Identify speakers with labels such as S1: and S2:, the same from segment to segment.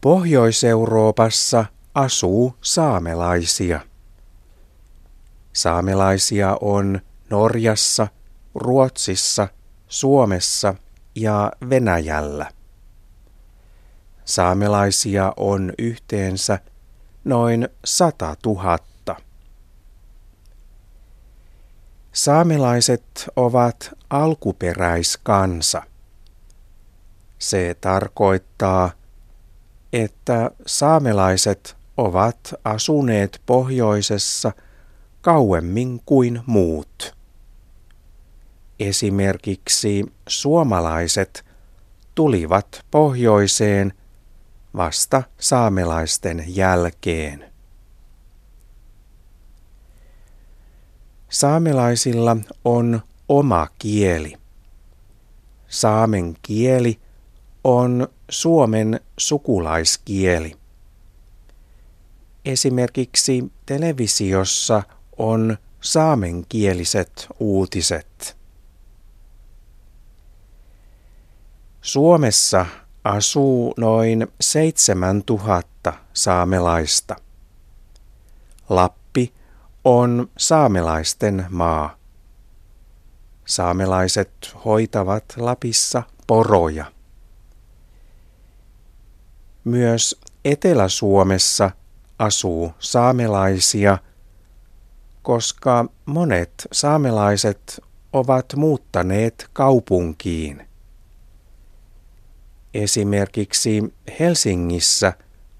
S1: Pohjois-Euroopassa asuu saamelaisia. Saamelaisia on Norjassa, Ruotsissa, Suomessa ja Venäjällä. Saamelaisia on yhteensä noin sata tuhatta. Saamelaiset ovat alkuperäiskansa. Se tarkoittaa, että saamelaiset ovat asuneet pohjoisessa kauemmin kuin muut. Esimerkiksi suomalaiset tulivat pohjoiseen vasta saamelaisten jälkeen. Saamelaisilla on oma kieli. Saamen kieli on Suomen sukulaiskieli. Esimerkiksi televisiossa on saamenkieliset uutiset. Suomessa asuu noin 7000 saamelaista. Lappi on saamelaisten maa. Saamelaiset hoitavat Lapissa poroja. Myös Etelä-Suomessa asuu saamelaisia, koska monet saamelaiset ovat muuttaneet kaupunkiin. Esimerkiksi Helsingissä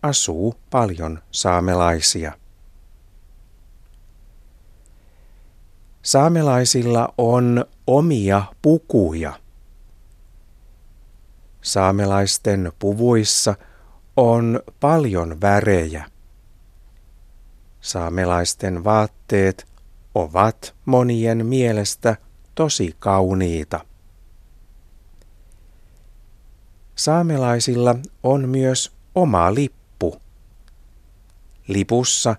S1: asuu paljon saamelaisia. Saamelaisilla on omia pukuja. Saamelaisten puvuissa on paljon värejä. Saamelaisten vaatteet ovat monien mielestä tosi kauniita. Saamelaisilla on myös oma lippu. Lipussa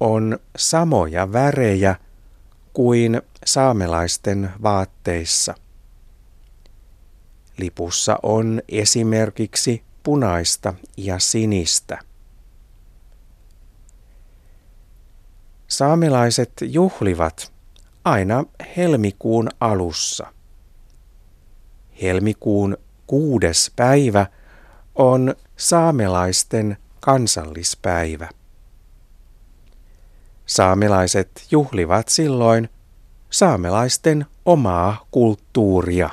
S1: on samoja värejä kuin saamelaisten vaatteissa. Lipussa on esimerkiksi punaista ja sinistä. Saamelaiset juhlivat aina helmikuun alussa. Helmikuun kuudes päivä on saamelaisten kansallispäivä. Saamelaiset juhlivat silloin saamelaisten omaa kulttuuria.